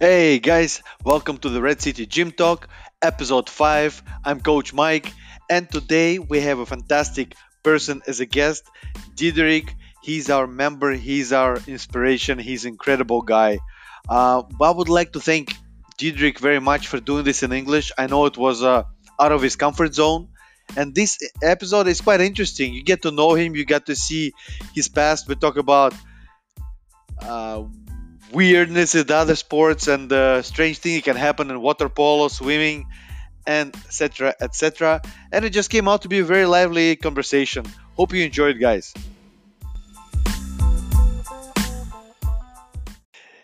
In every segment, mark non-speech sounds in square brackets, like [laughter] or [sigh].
Hey guys, welcome to the Red City Gym Talk, episode 5. I'm Coach Mike, and today we have a fantastic person as a guest, Diederik. He's our member, he's our inspiration, he's an incredible guy. Uh, I would like to thank Diederik very much for doing this in English. I know it was uh, out of his comfort zone, and this episode is quite interesting. You get to know him, you get to see his past. We talk about uh, weirdness in other sports and the strange thing that can happen in water polo, swimming, and etc. etc. And it just came out to be a very lively conversation. Hope you enjoyed, guys.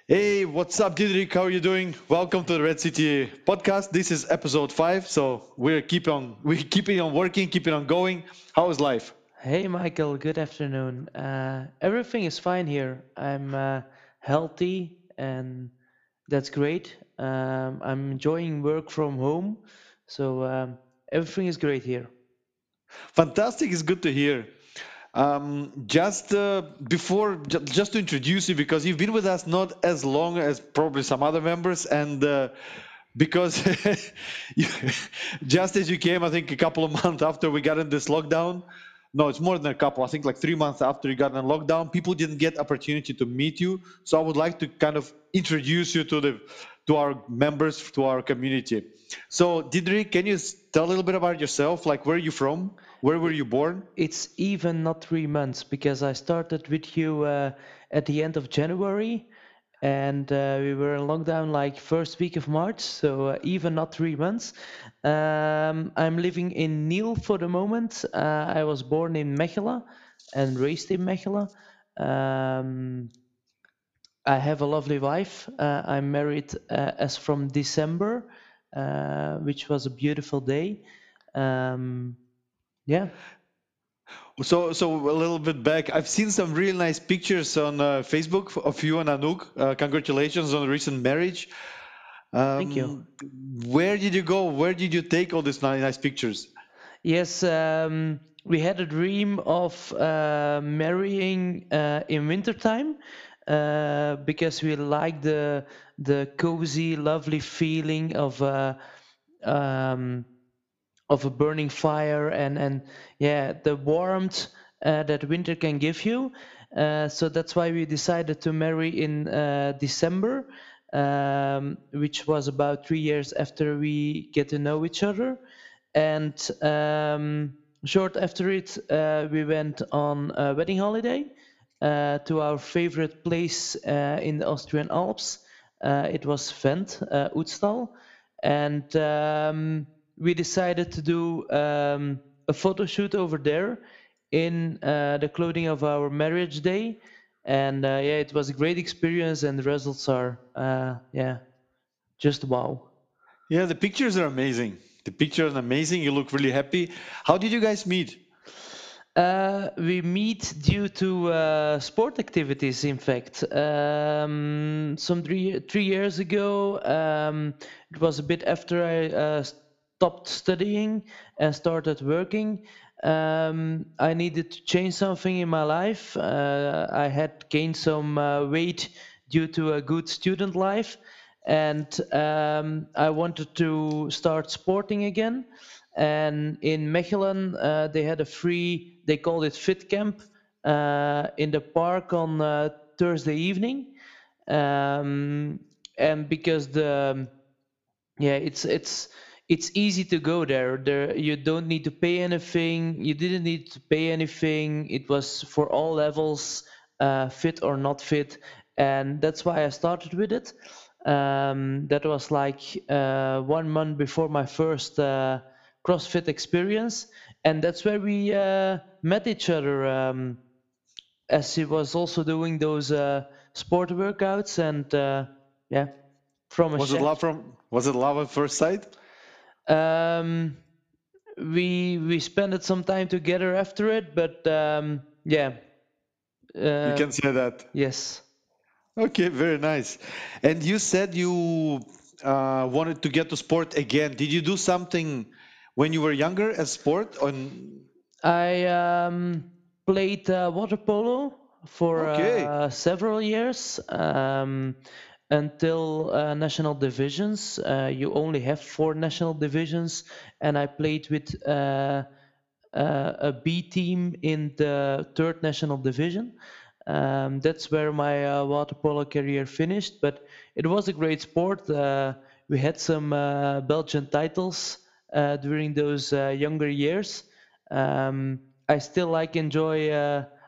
Hey, what's up, Diederik? How are you doing? Welcome to the Red City podcast. This is episode five, so we're keep on [laughs] we keeping on working, keeping on going. How is life? Hey Michael, good afternoon. Uh, everything is fine here. I'm uh, healthy and that's great. Um, I'm enjoying work from home, so um, everything is great here. Fantastic! It's good to hear. Um, just uh, before, ju- just to introduce you, because you've been with us not as long as probably some other members, and uh, because [laughs] you, just as you came, I think a couple of months after we got in this lockdown, no, it's more than a couple. I think like three months after you got in lockdown, people didn't get opportunity to meet you. So I would like to kind of introduce you to the to our members, to our community. So Diederik, can you tell a little bit about yourself? Like where are you from? Where were you born? It's even not three months because I started with you uh, at the end of January and uh, we were in lockdown like first week of March, so uh, even not three months. Um, I'm living in Niel for the moment. Uh, I was born in Mechelen and raised in Mechelen. Um, I have a lovely wife. Uh, I'm married uh, as from December, uh, which was a beautiful day. Um, yeah. So, so a little bit back, I've seen some really nice pictures on uh, Facebook of you and Anouk. Uh, congratulations on the recent marriage. Thank you. Um, where did you go? Where did you take all these ni- nice pictures? Yes, um, we had a dream of uh, marrying uh, in wintertime uh, because we like the the cozy, lovely feeling of uh, um, of a burning fire and and yeah, the warmth uh, that winter can give you. Uh, so that's why we decided to marry in uh, December, um, which was about three years after we get to know each other. And um, short after it, uh, we went on a wedding holiday uh, to our favorite place uh, in the Austrian Alps. It was Vent, uh, Ötztal. And um, we decided to do um, a photo shoot over there in uh, the clothing of our marriage day. And uh, yeah, it was a great experience, and the results are, uh, yeah, just wow. Yeah, the pictures are amazing. The pictures are amazing. You look really happy. How did you guys meet? Uh, we meet due to uh, sport activities, in fact. Um, some three, three years ago, um, it was a bit after I uh, stopped studying and started working. Um, I needed to change something in my life. Uh, I had gained some uh, weight due to a good student life, and um, I wanted to start sporting again. And in Mechelen, uh, they had a free, they called it Fit Camp, uh, in the park on uh, Thursday evening. Um, and because the, yeah, it's it's it's easy to go there. There, you don't need to pay anything. You didn't need to pay anything. It was for all levels, uh, fit or not fit, and that's why I started with it. Um, that was like uh, one month before my first uh, CrossFit experience, and that's where we uh, met each other. Um, as he was also doing those uh, sport workouts, and uh, yeah, from a Was it love from? Was it love at first sight? Um, we we spent some time together after it, but um, yeah, You uh, can say that. yes. Okay, very nice. And you said you uh, wanted to get to sport again. Did you do something when you were younger as sport? On I um, played uh, water polo for okay, uh, several years. Um, until uh, national divisions. Uh, you only have four national divisions, and I played with uh, uh a B team in the third national division. Um, that's where my uh, water polo career finished, but it was a great sport. Uh, we had some Belgian titles during those younger years. Um, I still like enjoy.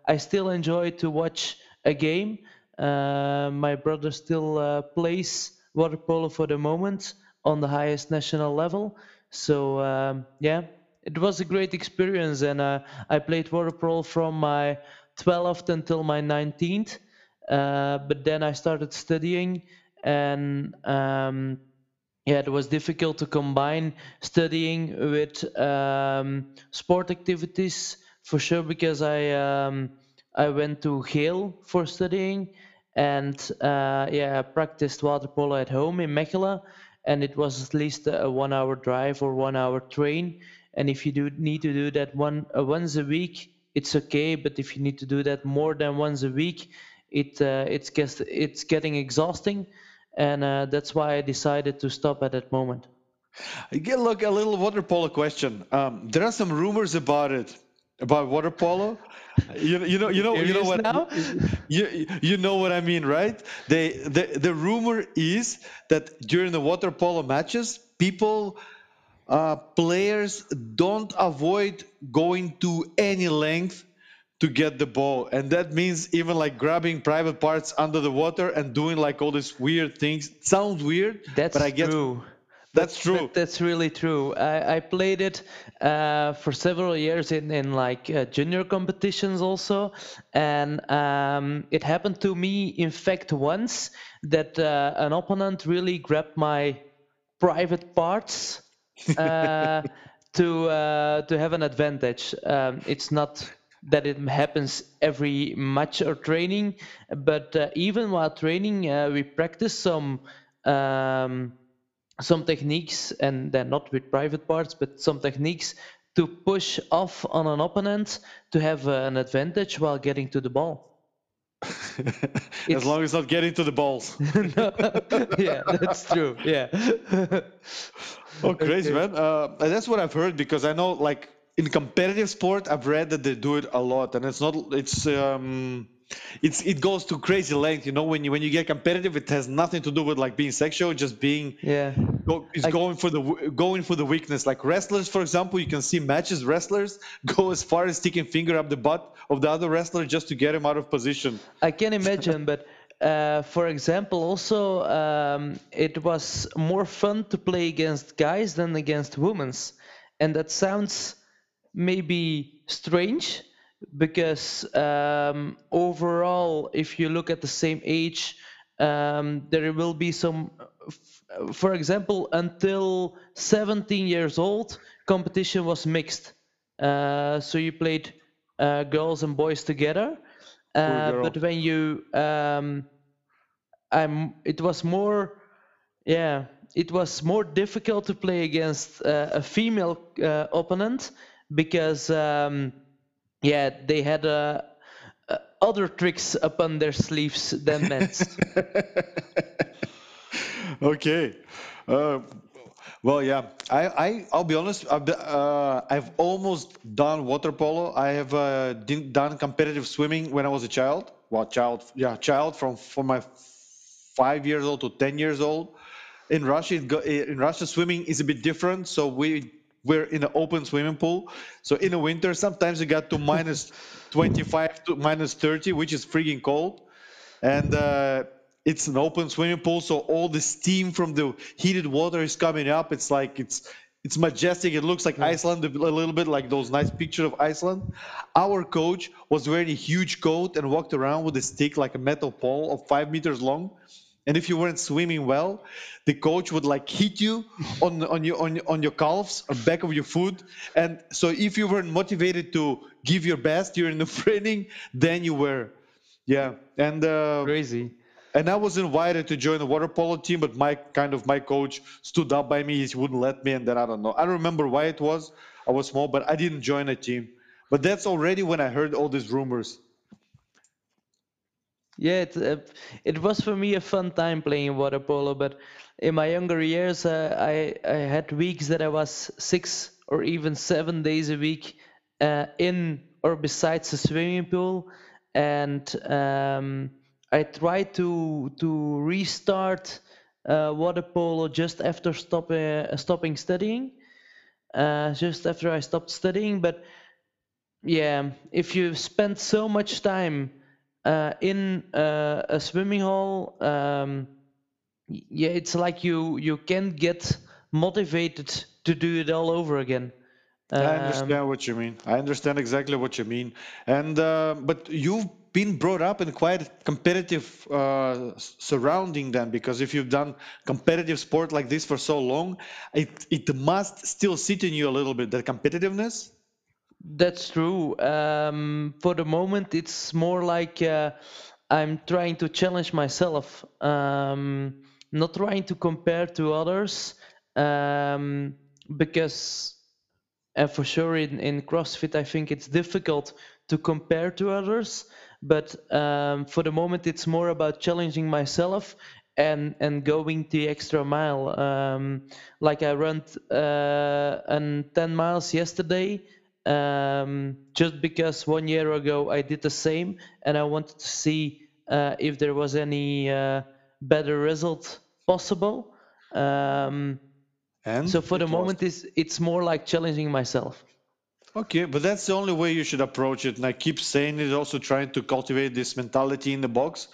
I still enjoy to watch a game my brother still uh, plays water polo for the moment on the highest national level. So um, yeah, it was a great experience, and uh, I played water polo from my 12th until my 19th. Uh, but then I started studying, and um, yeah, it was difficult to combine studying with um, sport activities for sure because I um, I went to Geel for studying and uh, yeah, I practiced water polo at home in Mechelen, and it was at least a one-hour drive or one-hour train. And if you do need to do that one uh, once a week, it's okay. But if you need to do that more than once a week, it uh, it's it's getting exhausting, and uh, that's why I decided to stop at that moment. Get look a little water polo question. Um, there are some rumors about it about water polo? You, you know you know you know what now? you you know what I mean right? They the, the rumor is that during the water polo matches people uh, players don't avoid going to any length to get the ball. And that means even like grabbing private parts under the water and doing like all these weird things. Sounds weird that's but I get true that's true. That, that's really true. I, I played it uh, for several years in, in like uh, junior competitions also, and um, it happened to me. In fact, once that uh, an opponent really grabbed my private parts uh, [laughs] to uh, to have an advantage. Um, it's not that it happens every match or training, but uh, even while training, we practice some. Um, some techniques, and then not with private parts, but some techniques to push off on an opponent to have uh, an advantage while getting to the ball. [laughs] as long as not getting to the balls. [laughs] [laughs] yeah, that's true. Yeah. oh, crazy, okay. man. Uh, that's what I've heard because I know, like, in competitive sport, I've read that they do it a lot, and it's not. It's um, it's it goes to crazy length. You know, when you when you get competitive, it has nothing to do with like being sexual. Just being yeah, go, it's I, going for the going for the weakness. Like wrestlers, for example, you can see matches wrestlers [laughs] go as far as sticking finger up the butt of the other wrestler just to get him out of position. I can imagine, but. Uh, for example, also um, it was more fun to play against guys than against women, and that sounds maybe strange, because um, overall, if you look at the same age, um, there will be some, for example, until 17 years old, competition was mixed. Uh, so you played uh, girls and boys together. Uh, but when you, um, I'm, it was more, yeah, it was more difficult to play against uh, a female uh, opponent because um, yeah, they had uh, uh, other tricks upon their sleeves than men's. [laughs] okay. Uh, well, yeah. I, I, I'll be honest. I've, uh, I've almost done water polo. I have uh, done competitive swimming when I was a child. Well, child, yeah, child from from my five years old to ten years old. In Russia, in Russia, swimming is a bit different. So we we're in an open swimming pool. So in the winter, sometimes you got to minus [laughs] 25 to minus 30, which is freaking cold. And uh, it's an open swimming pool, so all the steam from the heated water is coming up. It's like it's it's majestic. It looks like Iceland a little bit, like those nice pictures of Iceland. Our coach was wearing a huge coat and walked around with a stick, like a metal pole of five meters long and if you weren't swimming well, the coach would like hit you on on your on, on your calves or back of your foot. And so if you weren't motivated to give your best during the [laughs] training, then you were, yeah. And uh, crazy. And I was invited to join the water polo team, but my kind of my coach stood up by me. He wouldn't let me, and then I don't know. I don't remember why it was. I was small, but I didn't join a team. But that's already when I heard all these rumors. Yeah, it, uh, it was for me a fun time playing water polo, but in my younger years, uh, I, I had weeks that I was six or even seven days a week uh, in or besides the swimming pool, and um, I tried to to restart uh, water polo just after stop, uh, stopping studying, uh, just after I stopped studying. But yeah, if you spend so much time in uh, a swimming hall, um, yeah, it's like you you can't get motivated to do it all over again. I understand Um, what you mean. I understand exactly what you mean. And uh, but you've been brought up in quite competitive uh, surrounding then, because if you've done competitive sport like this for so long, it it must still sit in you a little bit, that competitiveness. That's true. Um, for the moment, it's more like uh, I'm trying to challenge myself, um, not trying to compare to others, um, because and for sure in, in CrossFit, I think it's difficult to compare to others. But um, for the moment, it's more about challenging myself and and going the extra mile. Um, like I ran uh, an 10 miles yesterday, um, just because one year ago I did the same, and I wanted to see uh, if there was any uh, better result possible. Um, And so for the it was. moment, it's it's more like challenging myself. Okay, but that's the only way you should approach it. And I keep saying it, also trying to cultivate this mentality in the box.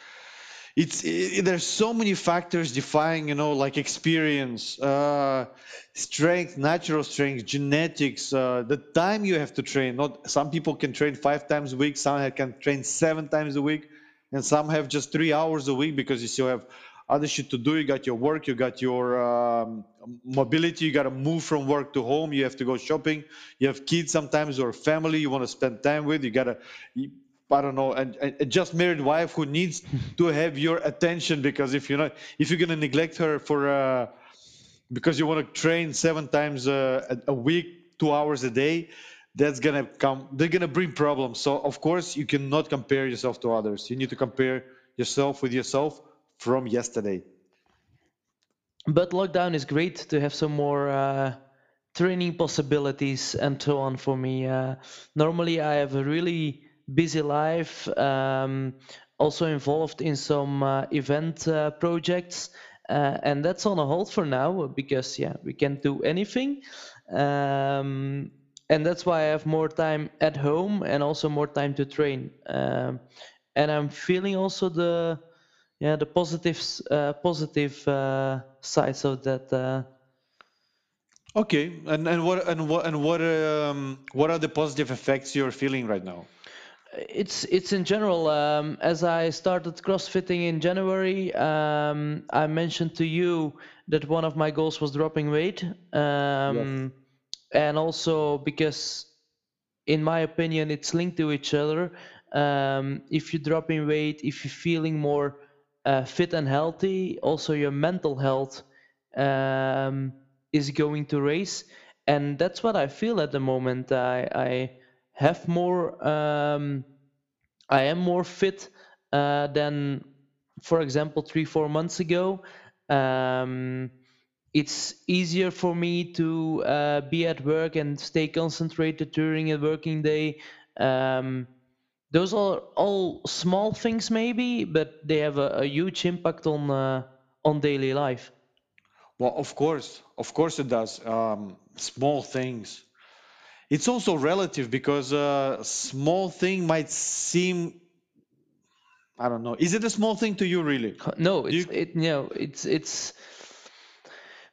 It's i there's so many factors defying, you know, like experience, uh, strength, natural strength, genetics, uh, the time you have to train. Not some people can train five times a week, some can train seven times a week, and some have just three hours a week because you still have other shit to do. You got your work, you got your um, mobility, you got to move from work to home, you have to go shopping, you have kids sometimes or family you want to spend time with, you got to. I don't know, and, just married wife who needs [laughs] to have your attention because if you're not, if you're gonna neglect her for uh, because you want to train seven times uh, a, a week, two hours a day, that's gonna come. They're gonna bring problems. So of course you cannot compare yourself to others. You need to compare yourself with yourself from yesterday. But lockdown is great to have some more uh, training possibilities and so on for me. Uh, normally, I have a really busy life, um, also involved in some uh, event uh, projects, uh, and that's on a hold for now because yeah, we can't do anything. Um, and that's why I have more time at home and also more time to train. Um, and I'm feeling also the yeah the positives uh, positive uh, sides of that Okay, and and what and what and what um what are the positive effects you're feeling right now? It's it's in general um, as i started crossfitting in january um, i mentioned to you that one of my goals was dropping weight Yes. um, and also because in my opinion it's linked to each other um, if you're dropping weight if you're feeling more uh, fit and healthy also your mental health um, is going to raise and that's what i feel at the moment i, I have more um, i am more fit uh, than for example three four months ago um, it's easier for me to uh, be at work and stay concentrated during a working day um, those are all small things maybe but they have a, a huge impact on uh, on daily life Well, of course, of course it does. Um, small things. It's also relative because a small thing might seem, I don't know. Is it a small thing to you really? no it's you? it no it's it's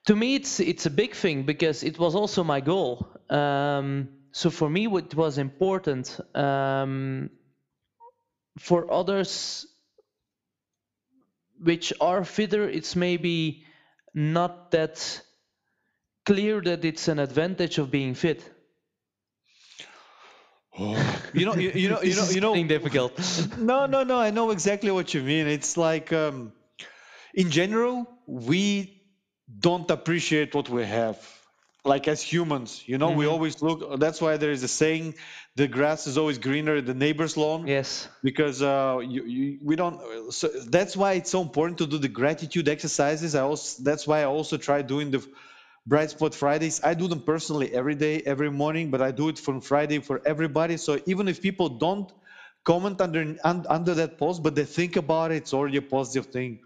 to me it's it's a big thing because it was also my goal um, so for me it was important um, for others which are fitter it's maybe not that clear that it's an advantage of being fit Oh, [gasps] you know, you, you know, you know, you know. difficult [laughs] No, no, no. I know exactly what you mean. It's like, um, in general, we don't appreciate what we have. like as humans you know we Mhm. always look that's why there is a saying the grass is always greener at the neighbor's lawn Yes. because uh, you, you, we don't so that's why it's so important to do the gratitude exercises i also that's why i also try doing the bright spot fridays. I do them personally every day every morning but i do it from friday for everybody. So even if people don't comment under under that post but they think about it it's already a positive thing.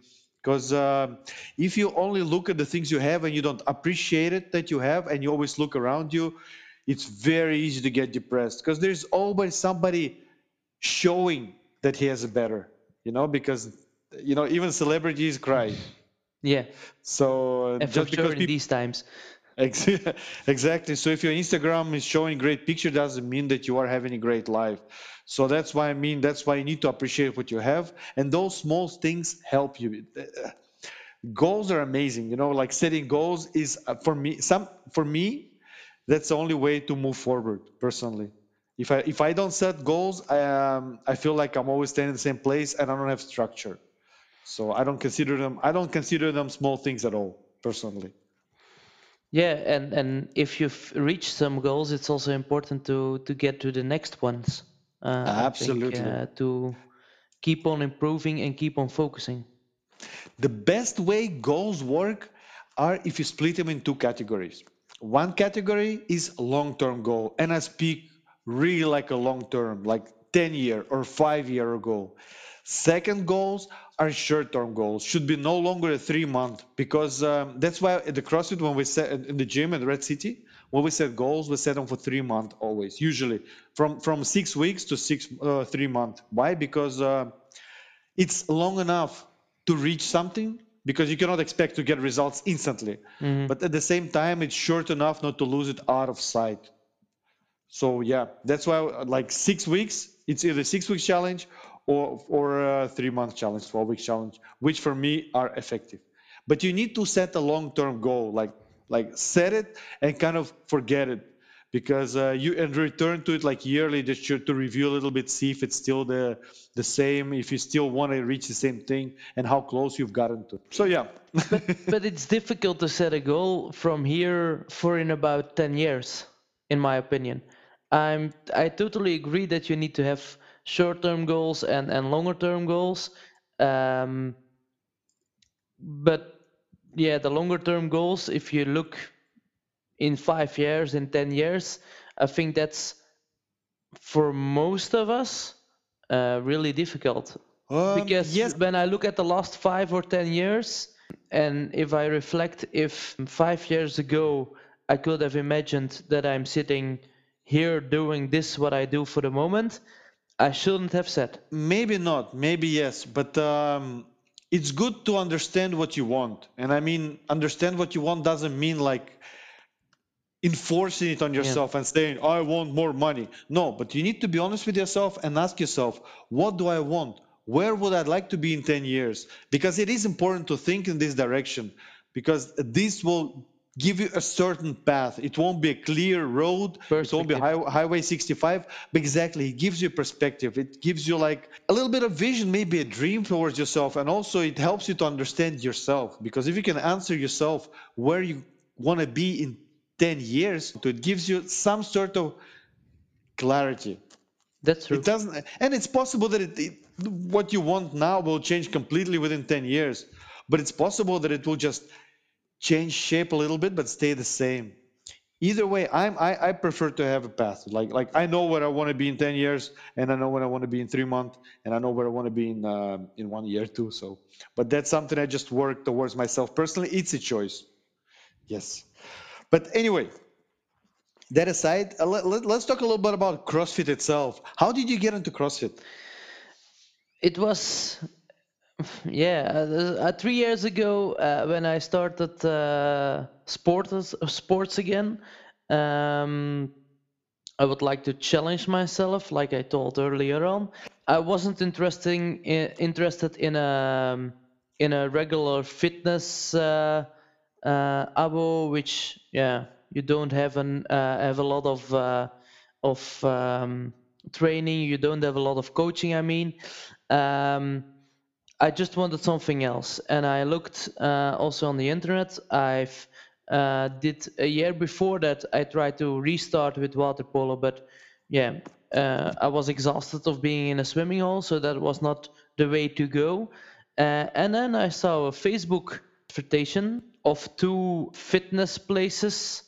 Because uh, if you only look at the things you have and you don't appreciate it that you have and you always look around you it's very easy to get depressed. Because there's always somebody showing that he has a better you know because you know even celebrities cry Yeah. so And just because in people these times. [laughs] Exactly. So if your instagram is showing great picture doesn't mean that you are having a great life. So that's why i mean that's why you need to appreciate what you have. And those small things help you. [sighs] Goals are amazing you know like setting goals is uh, for me some for me that's the only way to move forward personally. If i if i don't set goals i um, i feel like i'm always staying in the same place and i don't have structure so i don't consider them i don't consider them small things at all personally Yeah, and and if you've reached some goals, it's also important to to get to the next ones. Uh, I think absolutely uh, to keep on improving and keep on focusing. The best way goals work are if you split them in two categories. One category is long-term goal, and I speak really like a long-term, like 10 year or 5 year goal. Second goals are short-term goals, should be no longer a three month because um, that's why at the CrossFit when we set in the gym at Red City, when we set goals, we set them for three months always, usually from from six weeks to six uh, three months. Why? Because uh, it's long enough to reach something because you cannot expect to get results instantly Mhm. but at the same time it's short enough not to lose it out of sight so yeah that's why like six weeks it's either six weeks challenge or or a three month challenge 12 week challenge which for me are effective. But you need to set a long term goal like like set it and kind of forget it because uh, you and return to it like yearly just to, to review a little bit see if it's still the the same if you still want to reach the same thing and how close you've gotten to so yeah. But, But it's difficult to set a goal from here for in about 10 years, in my opinion. I'm I totally agree that you need to have short-term goals and and longer-term goals. Um, but yeah, the longer-term goals, if you look in five years, in 10 years, I think that's for most of us uh, really difficult um, because yes when I look at the last five or ten years, and if I reflect if five years ago I could have imagined that I'm sitting here doing this, what I do for the moment, I shouldn't have said. Maybe not, maybe yes, but um, it's good to understand what you want. And I mean, understand what you want doesn't mean like enforcing it on Yeah. yourself and saying, I want more money. No, but you need to be honest with yourself and ask yourself, what do I want? Where would I like to be in 10 years? Because it is important to think in this direction because this will give you a certain path. It won't be a clear road. It won't be high, Highway 65. But exactly, it gives you perspective. It gives you like a little bit of vision, maybe a dream towards yourself. And also it helps you to understand yourself. Because if you can answer yourself where you want to be in 10 years, so it gives you some sort of clarity. That's true. It doesn't, and it's possible that it, it, what you want now will change completely within 10 years. But it's possible that it will just change shape a little bit, but stay the same. Either way, I'm I, I prefer to have a path. Like like I know where I want to be in 10 years, and I know where I want to be in three months, and I know where I want to be in uh, in one year too. So, but that's something I just work towards myself personally. It's a choice. Yes. But anyway, that aside, uh, let, let, let's talk a little bit about CrossFit itself. How did you get into CrossFit? It was, yeah, uh, uh, three years ago uh, when I started uh, sports sports again. Um, I would like to challenge myself, like I told earlier on. I wasn't interesting interested in a in a regular fitness uh, uh, abo, which yeah, you don't have an uh, have a lot of uh, of um, training. You don't have a lot of coaching. I mean, um, I just wanted something else, and I looked uh, also on the internet. I've Uh, did a year before that, I tried to restart with water polo, but yeah, uh, I was exhausted of being in a swimming hole, so that was not the way to go. Uh, and then I saw a Facebook advertisement of two fitness places.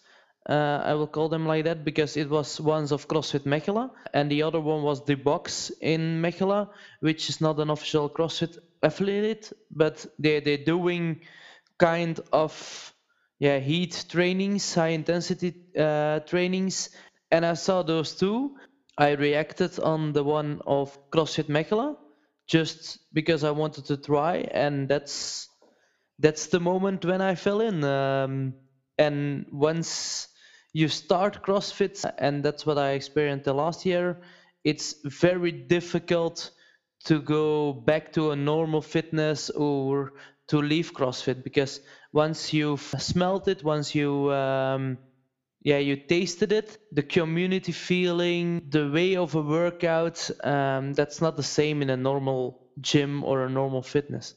Uh, I will call them like that because it was one's of CrossFit Mechelen and the other one was the Box in Mechelen, which is not an official CrossFit affiliate, but they they're doing kind of yeah HIIT trainings, high intensity uh, trainings, and I saw those two. I reacted on the one of CrossFit Mechelen just because I wanted to try, and that's that's the moment when I fell in. Um, and once you start CrossFit, and that's what I experienced the last year, it's very difficult to go back to a normal fitness or to leave CrossFit because once you've smelt it, once you um, yeah you tasted it, the community feeling, the way of a workout, um, that's not the same in a normal gym or a normal fitness.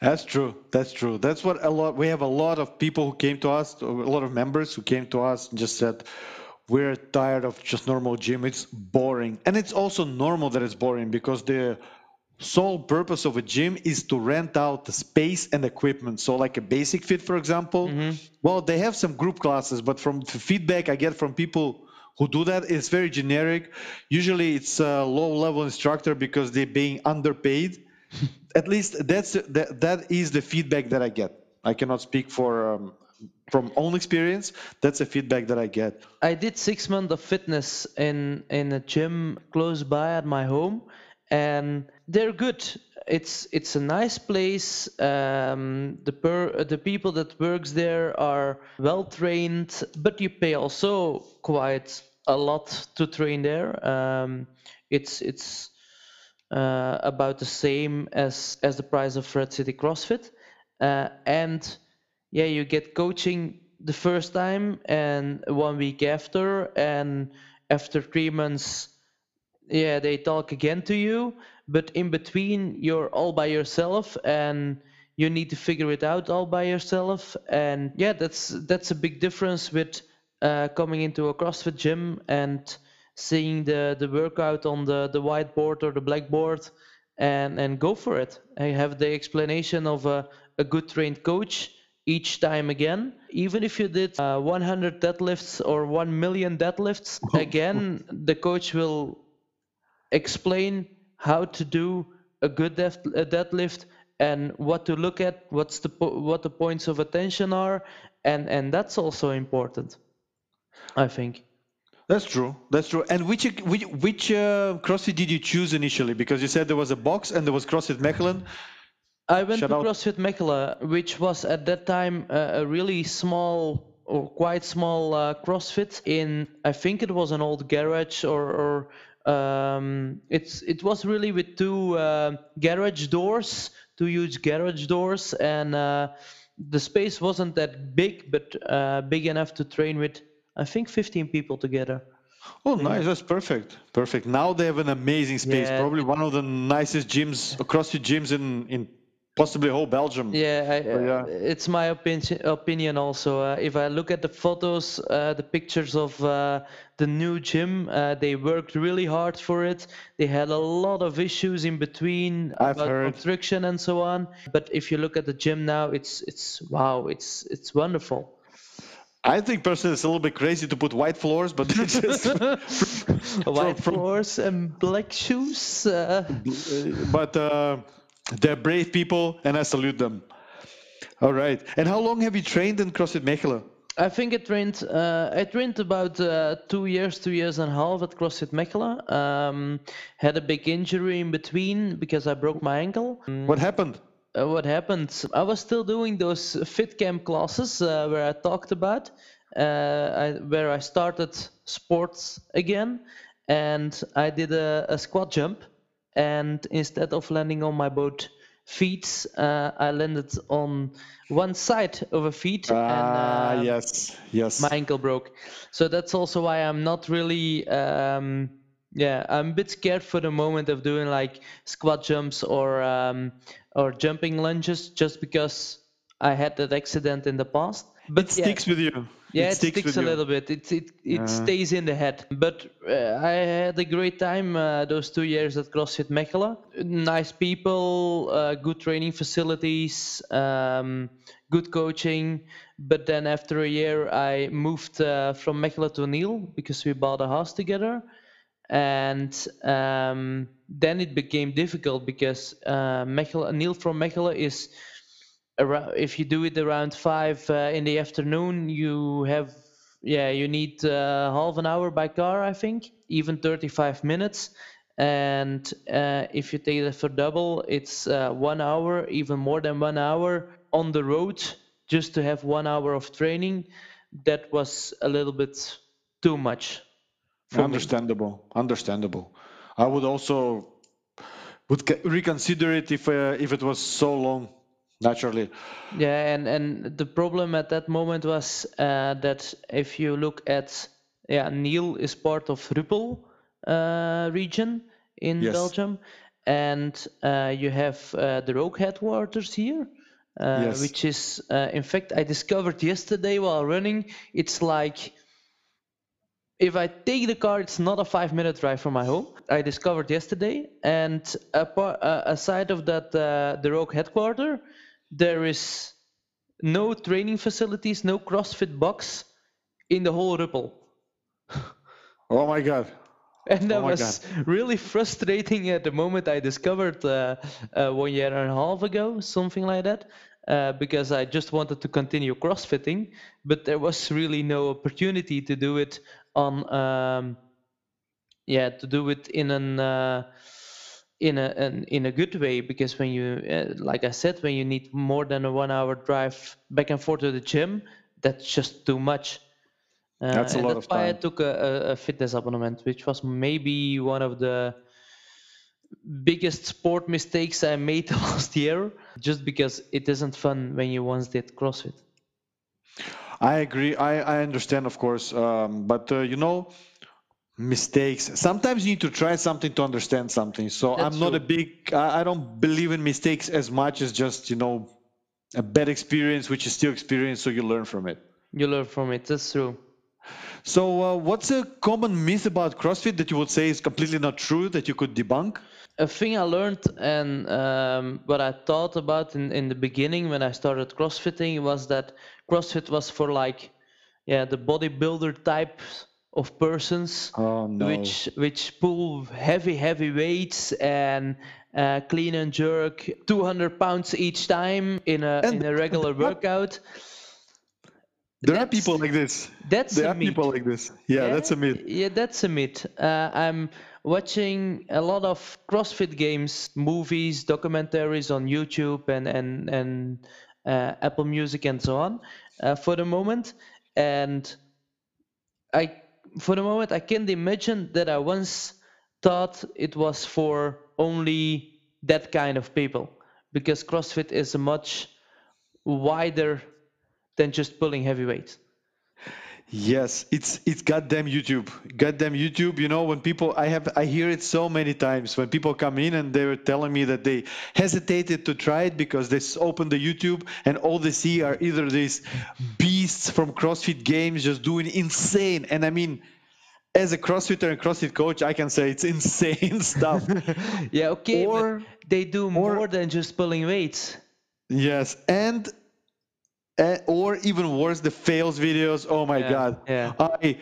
That's true. That's true. That's what a lot. We have a lot of people who came to us, a lot of members who came to us and just said, "We're tired of just normal gym. It's boring." And it's also normal that it's boring because the sole purpose of a gym is to rent out the space and equipment. So, like a Basic-Fit, for example, mm-hmm. well, they have some group classes, but from the feedback I get from people who do that, it's very generic. Usually, it's a low-level instructor because they're being underpaid [laughs] at least that's that, that is the feedback that I get. I cannot speak for um, from own experience. That's the feedback that I get. I did six months of fitness in in a gym close by at my home, and they're good. It's it's a nice place. Um, the per, the people that works there are well trained, but you pay also quite a lot to train there. Um, it's it's uh, about the same as as the price of Red City CrossFit, uh, and yeah, you get coaching the first time and one week after, and after three months, yeah, they talk again to you, but in between you're all by yourself and you need to figure it out all by yourself. And yeah that's that's a big difference with uh, coming into a crossfit gym and seeing the the workout on the the whiteboard or the blackboard and and go for it. I have the explanation of a, a good trained coach each time again even if you did uh, 100 deadlifts or 1 million deadlifts [laughs] again the coach will explain how to do a good deadlift and what to look at what's the what the points of attention are and and that's also important i think that's true. That's true. And which which, which uh, CrossFit did you choose initially? Because you said there was a box and there was CrossFit Mechelen. I went Shout to out. CrossFit Mechelen, which was at that time uh, a really small or quite small uh, CrossFit in I think it was an old garage or, or um, it's it was really with two uh, garage doors, two huge garage doors, and uh, the space wasn't that big, but uh, big enough to train with I think 15 people together. Oh, nice. That's perfect. Perfect. Now they have an amazing space. Yeah. Probably one of the nicest gyms, CrossFit gyms in, in possibly whole Belgium. Yeah, I, yeah. it's my opinion. Opinion also. Uh, if I look at the photos, uh, the pictures of uh, the new gym, uh, they worked really hard for it. They had a lot of issues in between I've about heard. construction and so on. But if you look at the gym now, it's it's wow, it's it's wonderful. I think personally it's a little bit crazy to put white floors, but it's just [laughs] [laughs] white from, floors and black shoes. Uh... But uh, they're brave people, and I salute them. All right. And how long have you trained in CrossFit Mechelen? I think I trained. Uh, I trained about uh, two years, two years and a half at CrossFit Mechelen. Um, had a big injury in between because I broke my ankle. What happened? uh, what happened? I was still doing those fit camp classes uh, where I talked about, uh, I, where I started sports again, and I did a, a, squat jump, and instead of landing on my both feet, uh, I landed on one side of a feet, ah, and yes, yes, my ankle broke. So that's also why I'm not really. Um, yeah, I'm a bit scared for the moment of doing like squat jumps or um, or jumping lunges just because I had that accident in the past. but it yeah, sticks with you. Yeah, it it sticks sticks a little bit. It it it Yeah. stays in the head. But uh, I had a great time uh, those two years at CrossFit Mechelen. Nice people, uh, good training facilities, um, good coaching. But then after a year, I moved uh, from Mechelen to Niel because we bought a house together. And um, then it became difficult because uh, Mechelen, Niel from Mechelen is around, if you do it around five uh, in the afternoon, you have yeah you need uh, half an hour by car, I think, even 35 minutes. And uh, if you take it for double, it's uh, one hour, even more than one hour on the road just to have one hour of training. That was a little bit too much. for me. Understandable. Understandable. I would also would reconsider it if uh, if it was so long. Naturally. Yeah, and and the problem at that moment was uh, that if you look at yeah, Niel is part of Rupel uh, region in Yes. Belgium, and uh, you have uh, the Rogue headquarters here, uh, Yes. which is uh, in fact I discovered yesterday while running. It's like if I take the car, it's not a five minute drive from my home. I discovered yesterday, and apart, uh, aside of that, uh, the Rogue headquarter, there is no training facilities, no CrossFit box in the whole Rupel. [laughs] Oh my god. And that Oh was really frustrating at the moment I discovered uh, uh, one year and a half ago, something like that, uh, because I just wanted to continue CrossFitting, but there was really no opportunity to do it on, um, yeah, to do it in an uh, in a an, in a good way because when you, uh, like I said, when you need more than a one-hour drive back and forth to the gym, that's just too much. Uh, That's a lot that's of why I took a, a, a fitness abonnement, which was maybe one of the biggest sport mistakes I made [laughs] last year, just because it isn't fun when you once did CrossFit. I agree. I, I understand, of course. Um, but, uh, you know, mistakes. Sometimes you need to try something to understand something. So That's I'm not true. a big, I, don't believe in mistakes as much as just, you know, a bad experience, which is still experience, so you learn from it. You learn from it. That's true. So, uh, what's a common myth about CrossFit that you would say is completely not true that you could debunk? a thing I learned and um, what I thought about in, in the beginning when I started CrossFitting was that CrossFit was for like, yeah, the bodybuilder type of persons, Oh no. which which pull heavy heavy weights and uh, clean and jerk 200 pounds each time in a And in a regular workout. there are people like this. That's There are myth. people like this. Yeah, that's a myth. Yeah, that's a myth. Uh, I'm watching a lot of CrossFit games, movies, documentaries on YouTube and and and uh, Apple Music and so on uh, for the moment, and I for the moment I can't imagine that I once thought it was for only that kind of people because CrossFit is much wider than just pulling heavy weights. Yes, it's it's goddamn YouTube. Goddamn YouTube. You know, when people I have I hear it so many times when people come in and they were telling me that they hesitated to try it because they open the YouTube and all they see are either these [laughs] beasts from CrossFit games just doing insane. And I mean, as a CrossFitter and CrossFit coach, I can say it's [laughs] insane stuff. [laughs] Yeah, okay, Or- they do more than just pulling weights. yes, and. Uh, or even worse, the fails videos. Oh my Yeah, god! yeah. I,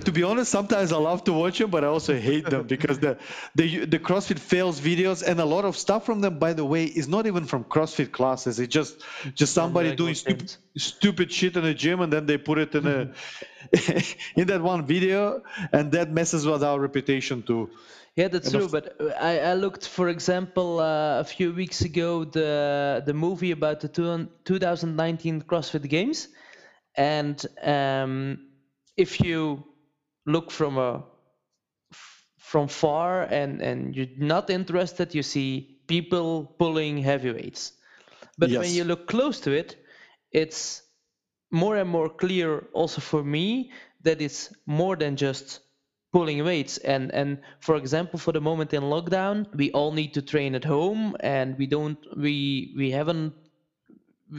to be honest, sometimes I love to watch them, but I also hate them [laughs] because the, the the CrossFit fails videos and a lot of stuff from them, by the way, is not even from CrossFit classes. It's just just somebody doing stupid stupid shit in the gym, and then they put it in a [laughs] [laughs] in that one video, and that messes with our reputation too. Yeah, that's true. But uh, I, I looked, for example, uh, a few weeks ago, the the movie about the two, 2019 CrossFit Games, and um, if you look from a from far and and you're not interested, you see people pulling heavy weights. But when you look close to it, it's more and more clear also for me that it's more than just pulling weights and and for example for the moment in lockdown we all need to train at home and we don't we we haven't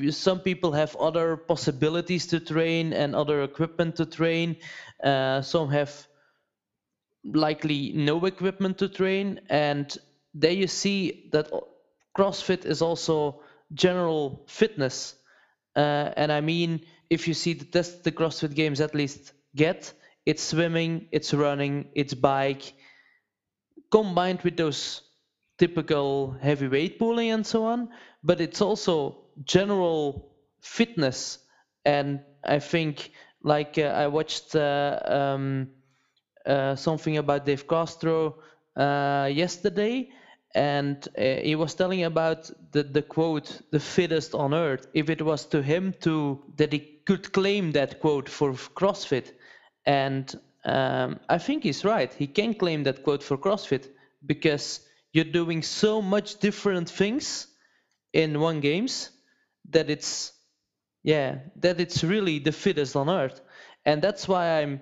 some people have other possibilities to train and other equipment to train. Uh, some have likely no equipment to train, and there you see that CrossFit is also general fitness. Uh, and I mean, if you see the test the CrossFit Games at least get, it's swimming, it's running, it's bike, combined with those typical heavy weight pulling and so on. But it's also general fitness. And I think, like uh, I watched uh, um, uh, something about Dave Castro uh, yesterday, and uh, he was telling about the, the quote the fittest on earth if it was to him to that he could claim that quote for crossfit and um, i think he's right he can claim that quote for crossfit because you're doing so much different things in one games that it's yeah that it's really the fittest on earth and that's why i'm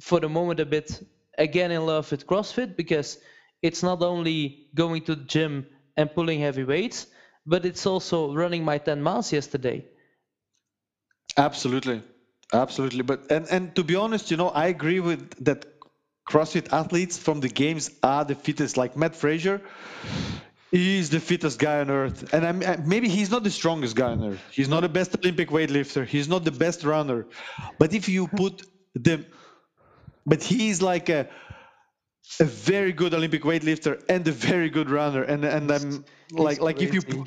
for the moment a bit again in love with crossfit because it's not only going to the gym and pulling heavy weights, but it's also running my 10 miles yesterday. Absolutely. Absolutely. But and, and to be honest, you know, I agree with that CrossFit athletes from the games are the fittest. Like Mat Fraser, he's the fittest guy on earth. And I'm, maybe he's not the strongest guy on earth. He's not the best Olympic weightlifter. He's not the best runner. But if you put the but he's like a a very good Olympic weightlifter and a very good runner. And and I'm like like if you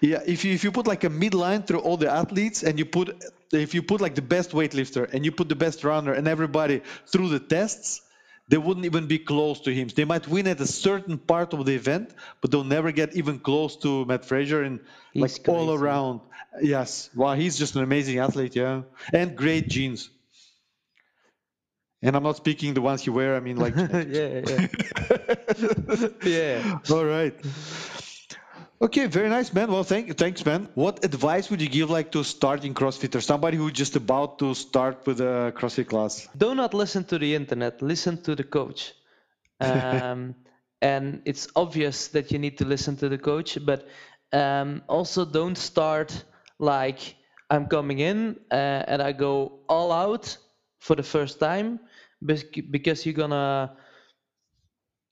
yeah if you if you put like a midline through all the athletes and you put if you put like the best weightlifter and you put the best runner and everybody through the tests they wouldn't even be close to him. They might win at a certain part of the event, but they'll never get even close to Mat Fraser and he's like crazy. all around. Yes, wow, he's just an amazing athlete, yeah, and great genes. And I'm not speaking the ones you wear. I mean, like. [laughs] yeah, yeah. yeah. [laughs] All right. Okay, very nice, man. Well, thank thanks, man. What advice would you give, like, to starting CrossFit or somebody who's just about to start with a CrossFit class? Do not listen to the internet. Listen to the coach. [laughs] Um, and it's obvious that you need to listen to the coach, but um, also don't start like I'm coming in uh, and I go all out for the first time because you're gonna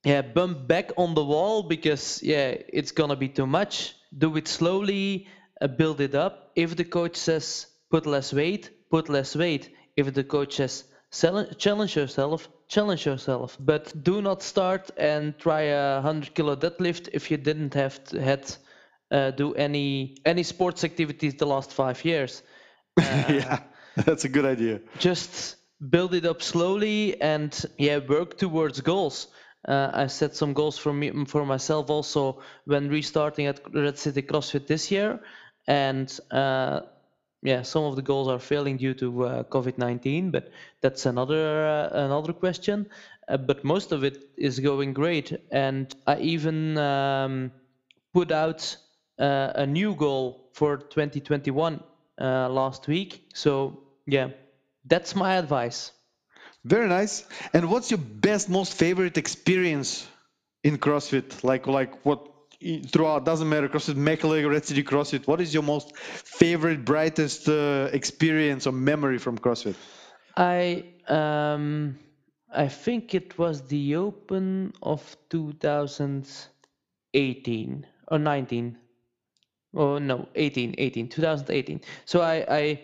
yeah bump back on the wall because yeah it's gonna be too much. Do it slowly uh, build it up. If the coach says put less weight put less weight. If the coach says challenge yourself challenge yourself. But do not start and try a 100 kilo deadlift if you didn't have to, had uh, do any any sports activities the last five years. Uh, [laughs] yeah that's a good idea. Just build it up slowly and yeah work towards goals uh, i set some goals for me for myself also when restarting at red city crossfit this year. And uh, yeah some of the goals are failing due to uh, covid-19 but that's another uh, another question. Uh, but most of it is going great. And i even um, put out uh, a new goal for 2021 last week. So yeah that's my advice. Very nice. And what's your best, most favorite experience in CrossFit? Like, like what throughout doesn't matter CrossFit Mechelen, Red City CrossFit. What is your most favorite, brightest uh, experience or memory from CrossFit? I um, I think it was the Open of 2018 or 19. Oh no, 18, 18, 2018. So I I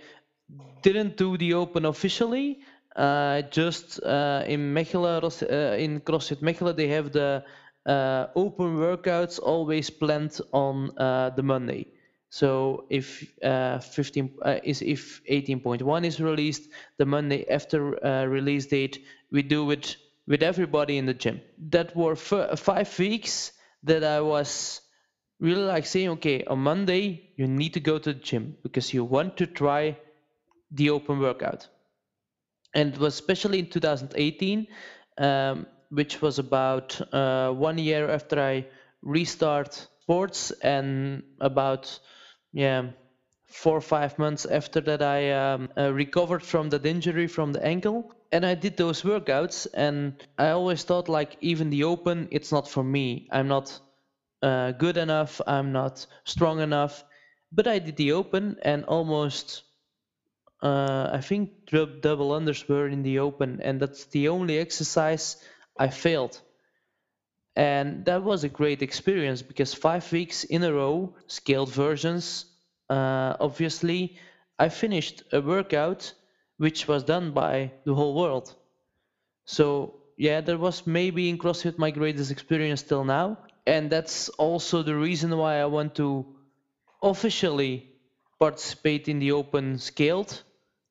didn't do the open officially. Uh, just uh, in Mechelen, uh, in CrossFit Mechelen, they have the uh, open workouts always planned on uh, the Monday. So if uh, 15 is if 18.1 is released, the Monday after release date, we do it with everybody in the gym. That were five weeks that I was really like saying, okay, on Monday you need to go to the gym because you want to try the open workout. And it was especially in 2018, um, which was about uh, one year after I restart sports and about yeah four or five months after that I um, uh, recovered from that injury from the ankle. And I did those workouts and I always thought like even the open it's not for me. I'm not uh, good enough. I'm not strong enough. But I did the open and almost, uh, I think double unders were in the open, and that's the only exercise I failed. And that was a great experience because five weeks in a row, scaled versions, uh, obviously, I finished a workout which was done by the whole world. So yeah, that was maybe in CrossFit my greatest experience till now, and that's also the reason why I want to officially participate in the open scaled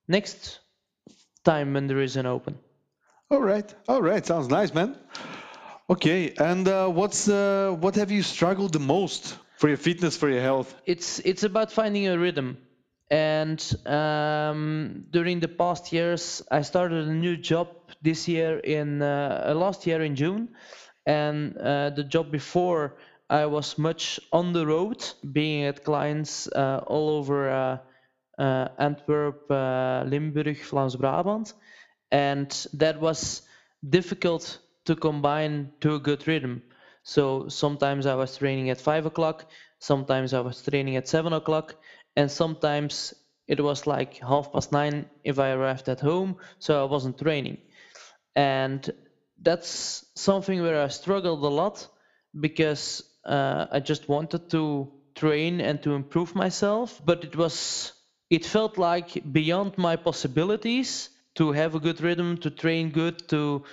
next time when there is an open. All right, all right, sounds nice, man. Okay, and uh, what's uh, what have you struggled the most for your fitness, for your health? It's it's about finding a rhythm. And um, during the past years, I started a new job this year in uh, last year in June, and uh, the job before I was much on the road, being at clients uh, all over uh, uh, Antwerp, uh, Limburg, Vlaams Brabant, and that was difficult to combine to a good rhythm. So sometimes I was training at five o'clock, sometimes I was training at seven o'clock, and sometimes it was like half past nine if I arrived at home, so I wasn't training. And that's something where I struggled a lot because uh, I just wanted to train and to improve myself, but it was it felt like beyond my possibilities to have a good rhythm, to train good, to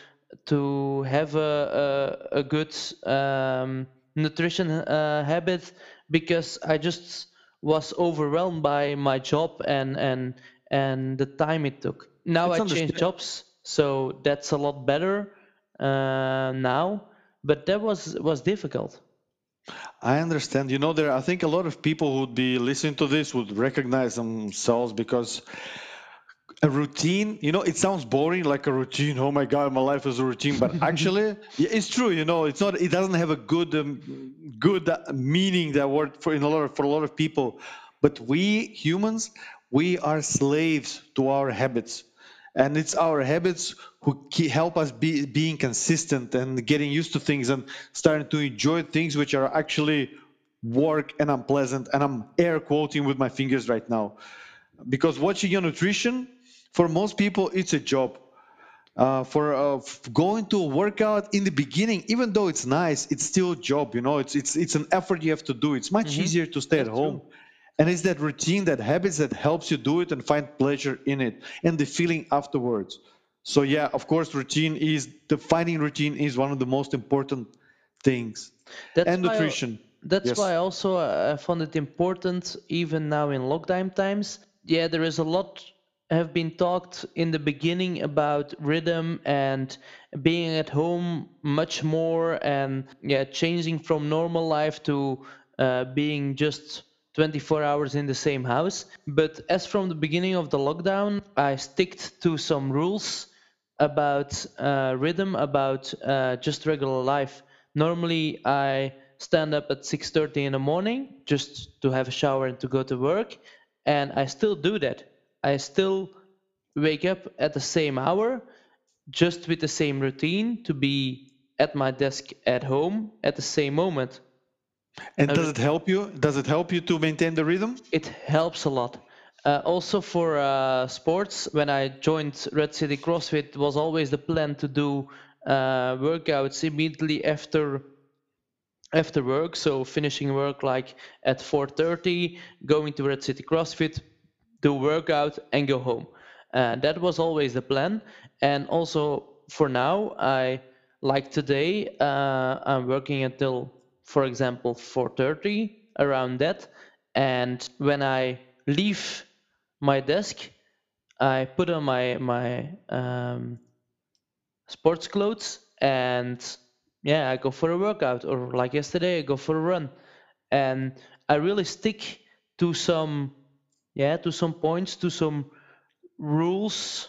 to have a a, a good um, nutrition uh, habit, because I just was overwhelmed by my job and and and the time it took. Now it's I changed jobs, so that's a lot better uh, now. But that was was difficult. I understand. You know, there. I think a lot of people who would be listening to this would recognize themselves because a routine you know it sounds boring like a routine oh my god my life is a routine but [laughs] actually it's true you know it's not it doesn't have a good um, good meaning that word for in a lot of, for a lot of people but we humans we are slaves to our habits and it's our habits who help us be being consistent and getting used to things and starting to enjoy things which are actually work and unpleasant and i'm air quoting with my fingers right now because watching your nutrition for most people it's a job uh, for uh, going to a workout in the beginning even though it's nice it's still a job you know it's it's it's an effort you have to do it's much mm-hmm. easier to stay That's at home true. And it's that routine that habits that helps you do it and find pleasure in it and the feeling afterwards so yeah of course routine is the finding routine is one of the most important things That's and nutrition that's yes. why also uh, I found it important, even now in lockdown times. Yeah, there is a lot have been talked in the beginning about rhythm and being at home much more and yeah changing from normal life to uh, being just 24 hours in the same house. But as from the beginning of the lockdown i sticked to some rules about uh, rhythm about uh, just regular life. Normally i stand up at 6.30 in the morning just to have a shower and to go to work and i still do that. I still wake up at the same hour, just with the same routine to be at my desk at home at the same moment. And does it help you? Does it help you to maintain the rhythm? It helps a lot. Uh, also for uh, sports, when I joined Red City CrossFit, was always the plan to do uh, workouts immediately after after work. So finishing work like at 4:30, going to Red City CrossFit, do workout and go home. Uh, that was always the plan. And also for now, I like today, uh, I'm working until, for example, 4:30 around that. And when I leave my desk, I put on my my um, sports clothes and yeah, I go for a workout. Or like yesterday, I go for a run, and I really stick to some yeah to some points to some rules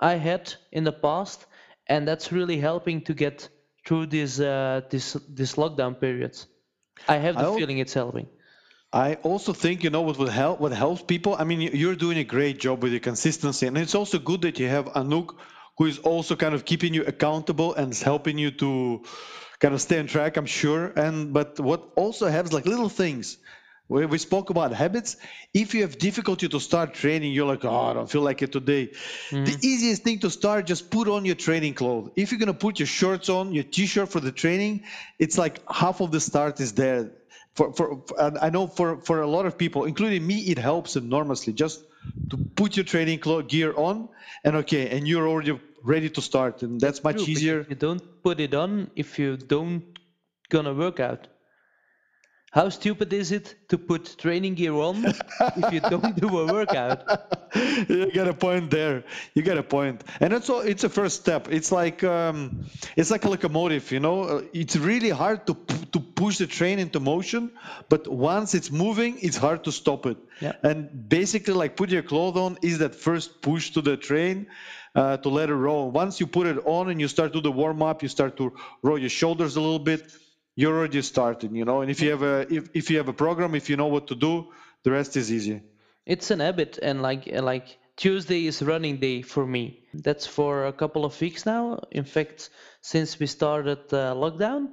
I had in the past, and that's really helping to get through this uh, this this lockdown period. I have the I feeling it's helping. I also think you know what will help what helps people. I mean, you're doing a great job with the consistency, and it's also good that you have Anouk, who is also kind of keeping you accountable and helping you to kind of stay on track. I'm sure. And but what also helps like little things we, we spoke about habits. If you have difficulty to start training, you're like, oh, I don't feel like it today. Mm-hmm. The easiest thing to start, just put on your training clothes. If you're gonna put your shorts on, your t-shirt for the training, it's like half of the start is there. For, for, I know for, for a lot of people, including me, it helps enormously just to put your training gear on and okay, and you're already ready to start, and that's much True, easier. You don't put it on if you don't gonna work out. How stupid is it to put training gear on if you don't do a workout? [laughs] you got a point there. You got a point, and it's all, it's a first step. It's like um, it's like a locomotive, you know. Uh, it's really hard to to push the train into motion, but once it's moving, it's hard to stop it. Yeah. And basically, like put your clothes on is that first push to the train. Uh, to let it roll. Once you put it on and you start to do the warm up, you start to roll your shoulders a little bit you're already starting you know and if you have a if, if you have a program if you know what to do the rest is easy. It's an habit and like like tuesday is running day for me. That's for a couple of weeks now. In fact since we started lockdown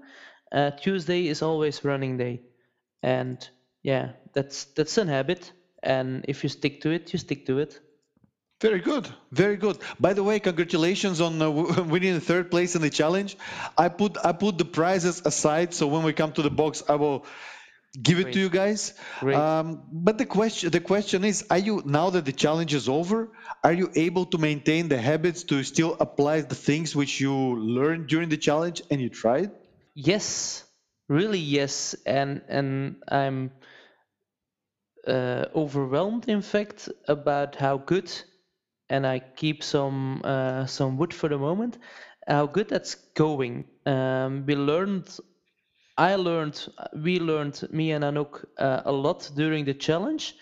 uh, tuesday is always running day. And yeah that's that's an habit. And if you stick to it you stick to it very good, very good. By the way, congratulations on uh, [laughs] winning the third place in the challenge. I put I put the prizes aside, so when we come to the box, I will give it Great. to you guys. Um, but the question the question is, are you now that the challenge is over, are you able to maintain the habits to still apply the things which you learned during the challenge and you tried? Yes, really yes, and and I'm uh, overwhelmed, in fact, about how good and I keep some uh, some wood for the moment. How good that's going. Um, we learned, I learned, we learned, me and Anouk, uh, a lot during the challenge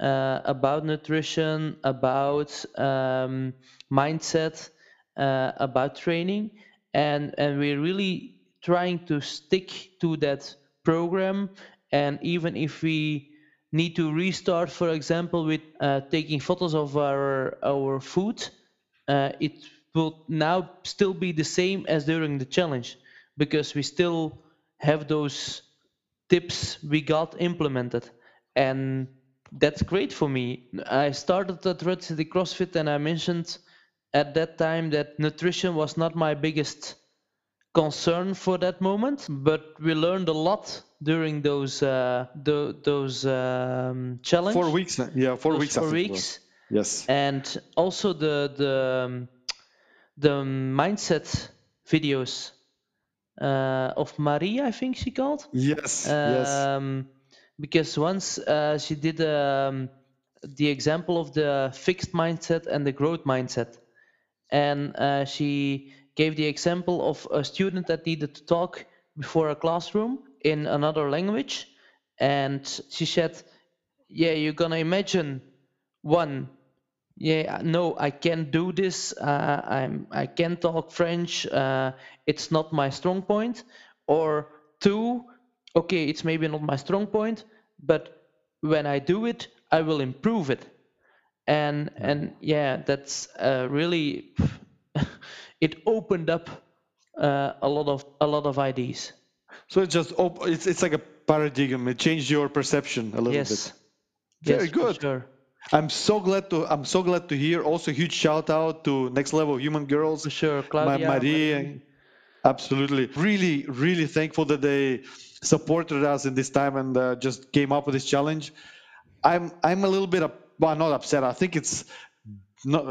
uh, about nutrition, about um, mindset, uh, about training, and and we're really trying to stick to that program. And even if we need to restart, for example, with uh, taking photos of our our food, uh, it will now still be the same as during the challenge because we still have those tips we got implemented, and that's great for me. I started at Red City CrossFit, and I mentioned at that time that nutrition was not my biggest concern for that moment, but we learned a lot during those uh, the, those um, challenge. Four weeks, yeah, four those weeks. Four weeks. Yes. And also the the um, the mindset videos uh, of Marie, I think she called. Yes. Um, yes. Because once uh, she did um, the example of the fixed mindset and the growth mindset, and uh, she gave the example of a student that needed to talk before a classroom in another language and she said yeah you're gonna imagine one. Yeah no i can't do this. Uh, i'm i can't talk french. Uh, it's not my strong point. Or two okay it's maybe not my strong point but when i do it i will improve it. And and yeah that's uh, really [laughs] it opened up uh, a lot of a lot of ideas so it's just op- it's it's like a paradigm. It changed your perception a little yes. bit. Very yes, good. Sure. I'm so glad to I'm so glad to hear. Also, huge shout out to Next Level Human Girls. For sure, Claudia. Marie. Absolutely. Really, really thankful that they supported us in this time and uh, just came up with this challenge. I'm I'm a little bit up, well, not upset. I think it's not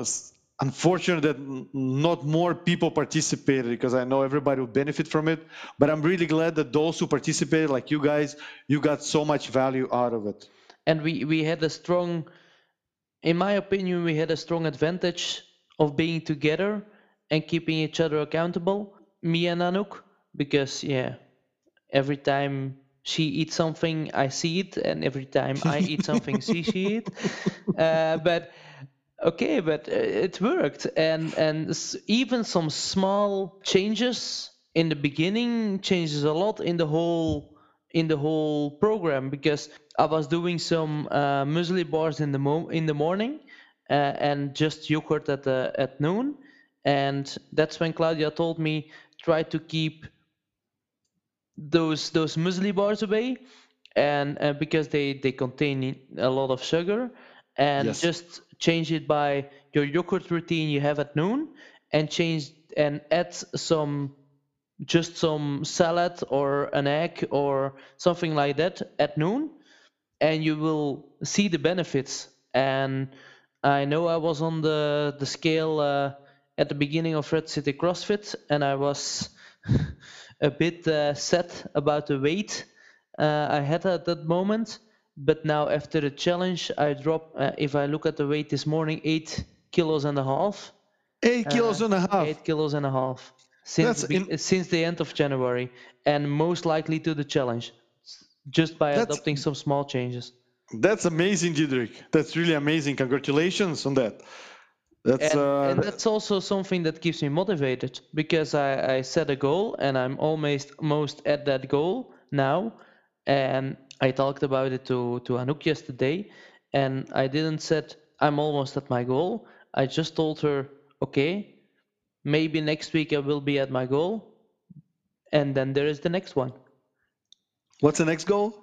unfortunate that not more people participated because I know everybody will benefit from it. But I'm really glad that those who participated, like you guys, you got so much value out of it. And we, we had a strong, in my opinion, we had a strong advantage of being together and keeping each other accountable. Me and Anouk, because yeah, every time she eats something, I see it, and every time I eat something, she see it. [laughs] Uh, but okay but uh, it worked. And and even some small changes in the beginning changes a lot in the whole in the whole program because i was doing some uh, muesli bars in the mo- in the morning uh, and just yogurt at the at noon. And that's when claudia told me try to keep those those muesli bars away and uh, because they they contain a lot of sugar. And Yes. just change it by your yogurt routine you have at noon and change and add some just some salad or an egg or something like that at noon and you will see the benefits. And i know i was on the the scale uh, at the beginning of red city crossfit and i was [laughs] a bit uh, sad about the weight uh, i had at that moment but now after the challenge i drop uh, if i look at the weight this morning eight kilos and a half Eight kilos uh, and a half. eight kilos and a half since the, since the end of January, and most likely to the challenge, just by That's- adopting some small changes. That's amazing, Diederik. That's really amazing. Congratulations on that. That's And, uh, and that's also something that keeps me motivated because I, I set a goal and I'm almost most at that goal now. And I talked about it to to Anouk yesterday, and I didn't said I'm almost at my goal. I just told her, okay, maybe next week I will be at my goal, and then there is the next one. what's the next goal?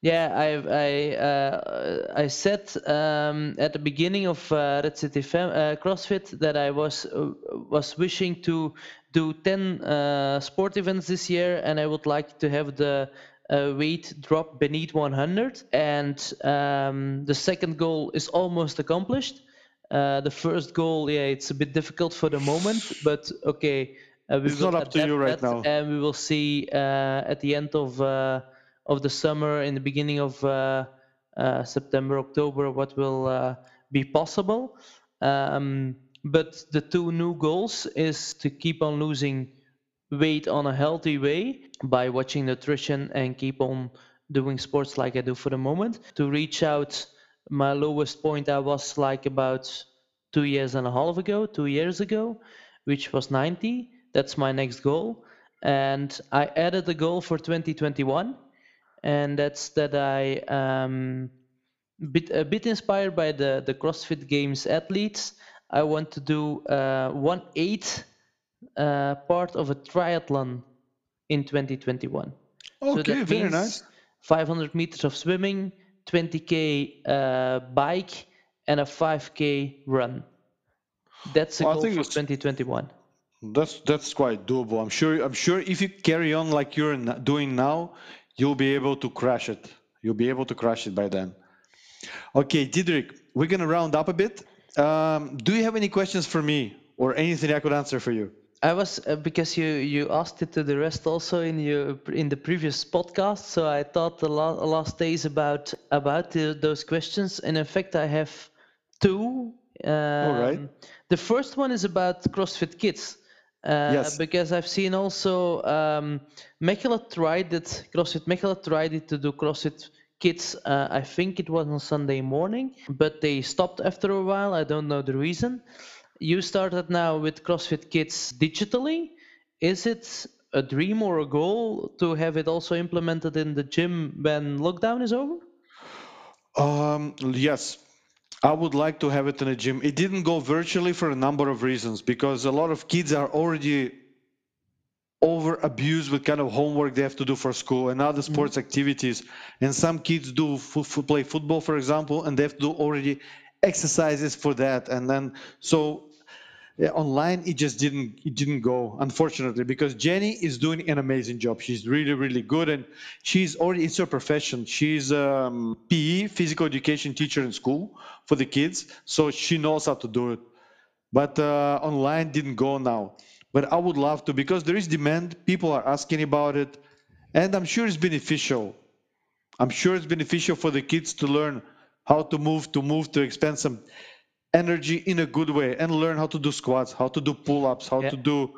Yeah, I I uh, I said um, at the beginning of uh, Red City Fem- uh, CrossFit that I was uh, was wishing to do 10 uh, sport events this year, and I would like to have the uh, weight drop beneath 100. And um, the second goal is almost accomplished. Uh, the first goal, yeah, it's a bit difficult for the moment, but okay. Uh, we It's will not up to you right now. and we will see uh, at the end of uh, of the summer, in the beginning of uh, uh, September, October, what will uh, be possible. Um, but the two new goals is to keep on losing weight on a healthy way by watching nutrition and keep on doing sports like I do for the moment. To reach out, my lowest point I was like about two years and a half ago, two years ago, which was 90. That's my next goal. And I added a goal for 2021, and that's that I um, bit a bit inspired by the the CrossFit Games athletes. I want to do uh, one eighth uh, part of a triathlon in 2021. so Okay, that very means nice. 500 meters of swimming, 20k uh, bike, and a 5k run. That's a Well, I goal think for it's- 2021. That's that's quite doable. I'm sure. I'm sure if you carry on like you're doing now, you'll be able to crash it. You'll be able to crash it by then. Okay, Didrik, we're gonna round up a bit. Um, do you have any questions for me or anything I could answer for you? I was uh, because you you asked it to the rest also in your in the previous podcast, so I thought the la- last days about about the, those questions, and in fact I have two. Um, right. The first one is about CrossFit Kids. Uh, Yes. Because I've seen also um, Mechelen tried it. CrossFit Mechelen tried it to do CrossFit Kids. Uh, I think it was on Sunday morning, but they stopped after a while. I don't know the reason. You started now with CrossFit Kids digitally. Is it a dream or a goal to have it also implemented in the gym when lockdown is over? Um, yes, I would like to have it in a gym. It didn't go virtually for a number of reasons because a lot of kids are already over abused with kind of homework they have to do for school and other sports activities. And some kids do fo- play football, for example, and they have to do already exercises for that. And then so online it just didn't it didn't go unfortunately because Jenny is doing an amazing job. She's really really good and she's already it's her profession. She's um, PE physical education teacher in school for the kids, so she knows how to do it. But uh, online didn't go now. But I would love to because there is demand. People are asking about it, and I'm sure it's beneficial. I'm sure it's beneficial for the kids to learn how to move, to move, to expand some energy in a good way, and learn how to do squats, how to do pull-ups, how Yeah. to do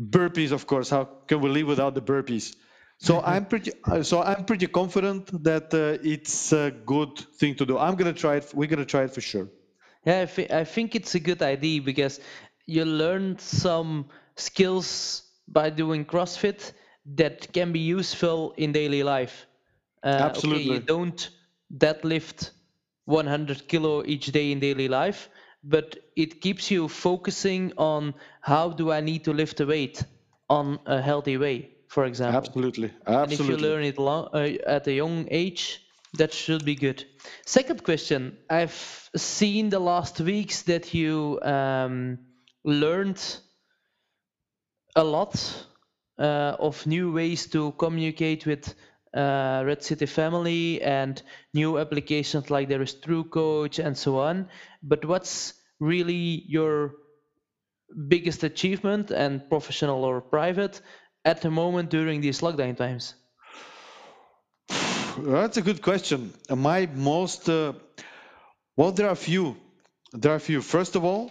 burpees. Of course, how can we live without the burpees? So I'm pretty, uh, so I'm pretty confident that uh, it's a good thing to do. I'm gonna try it. We're gonna try it for sure. Yeah, I, thi- I think it's a good idea because you learn some skills by doing CrossFit that can be useful in daily life. Uh, Okay, you don't deadlift 100 kilo each day in daily life, but it keeps you focusing on how do I need to lift the weight on a healthy way. for example. Absolutely, absolutely. And if you learn it long, uh, at a young age, that should be good. Second question: I've seen the last weeks that you um, learned a lot uh, of new ways to communicate with uh, Red City family and new applications like there is True Coach and so on. But what's really your biggest achievement and professional or private at the moment during these lockdown times? That's a good question. My most uh, well, there are a few. There are a few. First of all,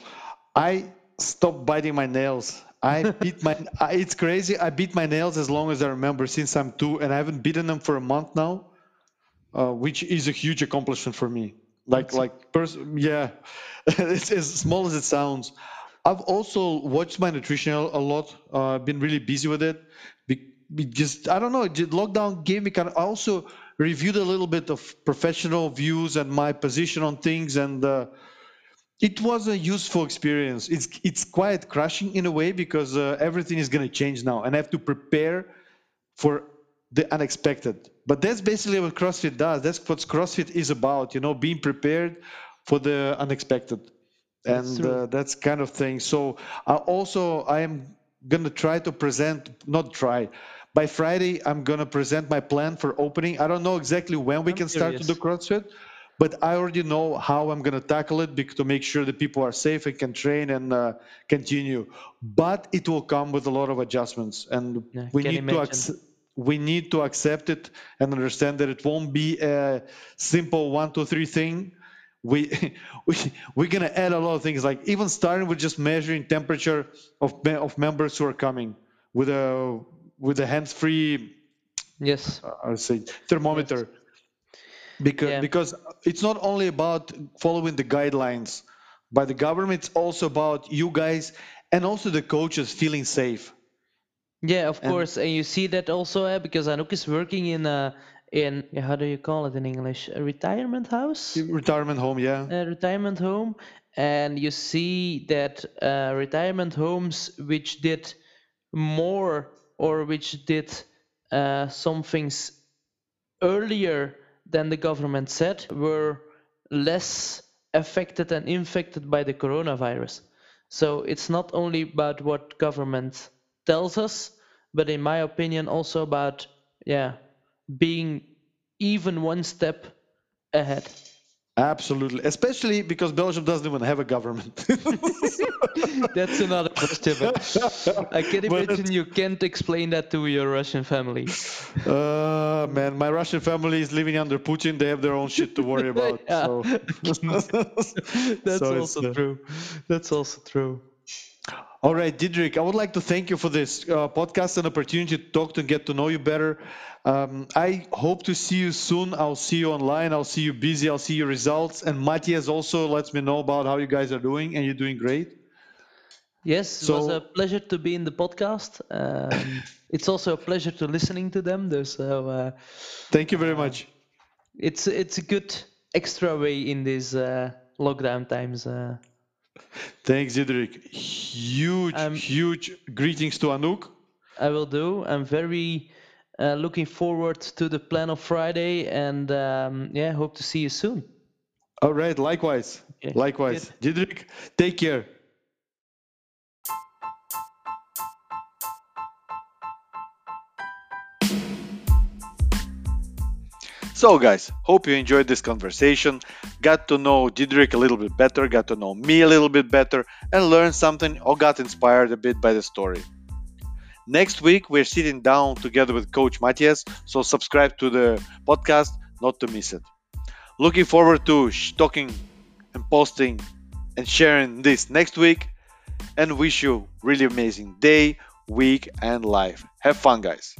I stopped biting my nails. I beat my. I, it's crazy. I beat my nails as long as I remember since I'm two, and I haven't beaten them for a month now, uh, which is a huge accomplishment for me. Like That's like pers- yeah, [laughs] it's as small as it sounds. I've also watched my nutrition a lot. Uh, been really busy with it. Be- be- just I don't know. Lockdown gave me kind of. I also reviewed a little bit of professional views and my position on things, and uh, it was a useful experience. It's it's quite crushing in a way because uh, everything is going to change now, and I have to prepare for the unexpected. But that's basically what CrossFit does. That's what CrossFit is about. You know, being prepared for the unexpected, That's and true. uh, that's kind of thing. So I also I am gonna try to present, not try. By Friday, I'm gonna present my plan for opening. I don't know exactly when we I'm can start to do. CrossFit, but I already know how I'm gonna tackle it to make sure that people are safe and can train and uh, continue. But it will come with a lot of adjustments, and Yeah, we need to imagine. accept we need to accept it and understand that it won't be a simple one two three thing we, [laughs] we we're gonna add a lot of things like even starting with just measuring temperature of of members who are coming with a with a hands-free Yes. uh, I would say thermometer because Yeah. because it's not only about following the guidelines by the government it's also about you guys and also the coaches feeling safe. Yeah, of and course, and you see that also uh, because Anouk is working in a in how do you call it in English? A retirement house, retirement home yeah. A retirement home, and you see that uh, retirement homes which did more or which did uh, some things earlier than the government said were less affected and infected by the coronavirus. So it's not only about what government tells us, but in my opinion also about yeah, being even one step ahead. Absolutely, especially because Belgium doesn't even have a government. [laughs] That's another question, I can imagine you can't explain that to your Russian family. uh, man, my Russian family is living under Putin. They have their own shit to worry about. [laughs] So, [laughs] That's so also uh, true. That's also true. All right, Didrik, I would like to thank you for this uh, podcast and opportunity to talk to get to know you better. Um, I hope to see you soon. I'll see you online. I'll see you busy. I'll see your results. And Matthias also lets me know about how you guys are doing, and you're doing great. Yes, it was a pleasure to be in the podcast. Um, [laughs] it's also a pleasure to listening to them. though, So uh, Thank you very much. it's it's a good extra way in these uh, lockdown times. Thanks, Didrik. Huge, Um, huge greetings to Anouk. I will do. I'm very uh, looking forward to the plan of Friday, and um, yeah, hope to see you soon. All right, likewise. Okay, Likewise. Didrik, take care. So, guys, hope you enjoyed this conversation, got to know Didrik a little bit better, got to know me a little bit better, and learned something or got inspired a bit by the story. Next week, we're sitting down together with Coach Matthias, so subscribe to the podcast not to miss it. Looking forward to talking and posting and sharing this next week, and wish you really amazing day, week, and life. Have fun, guys.